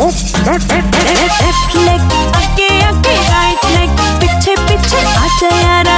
left leg आगे आगे right leg पीछे पीछे आजा यारा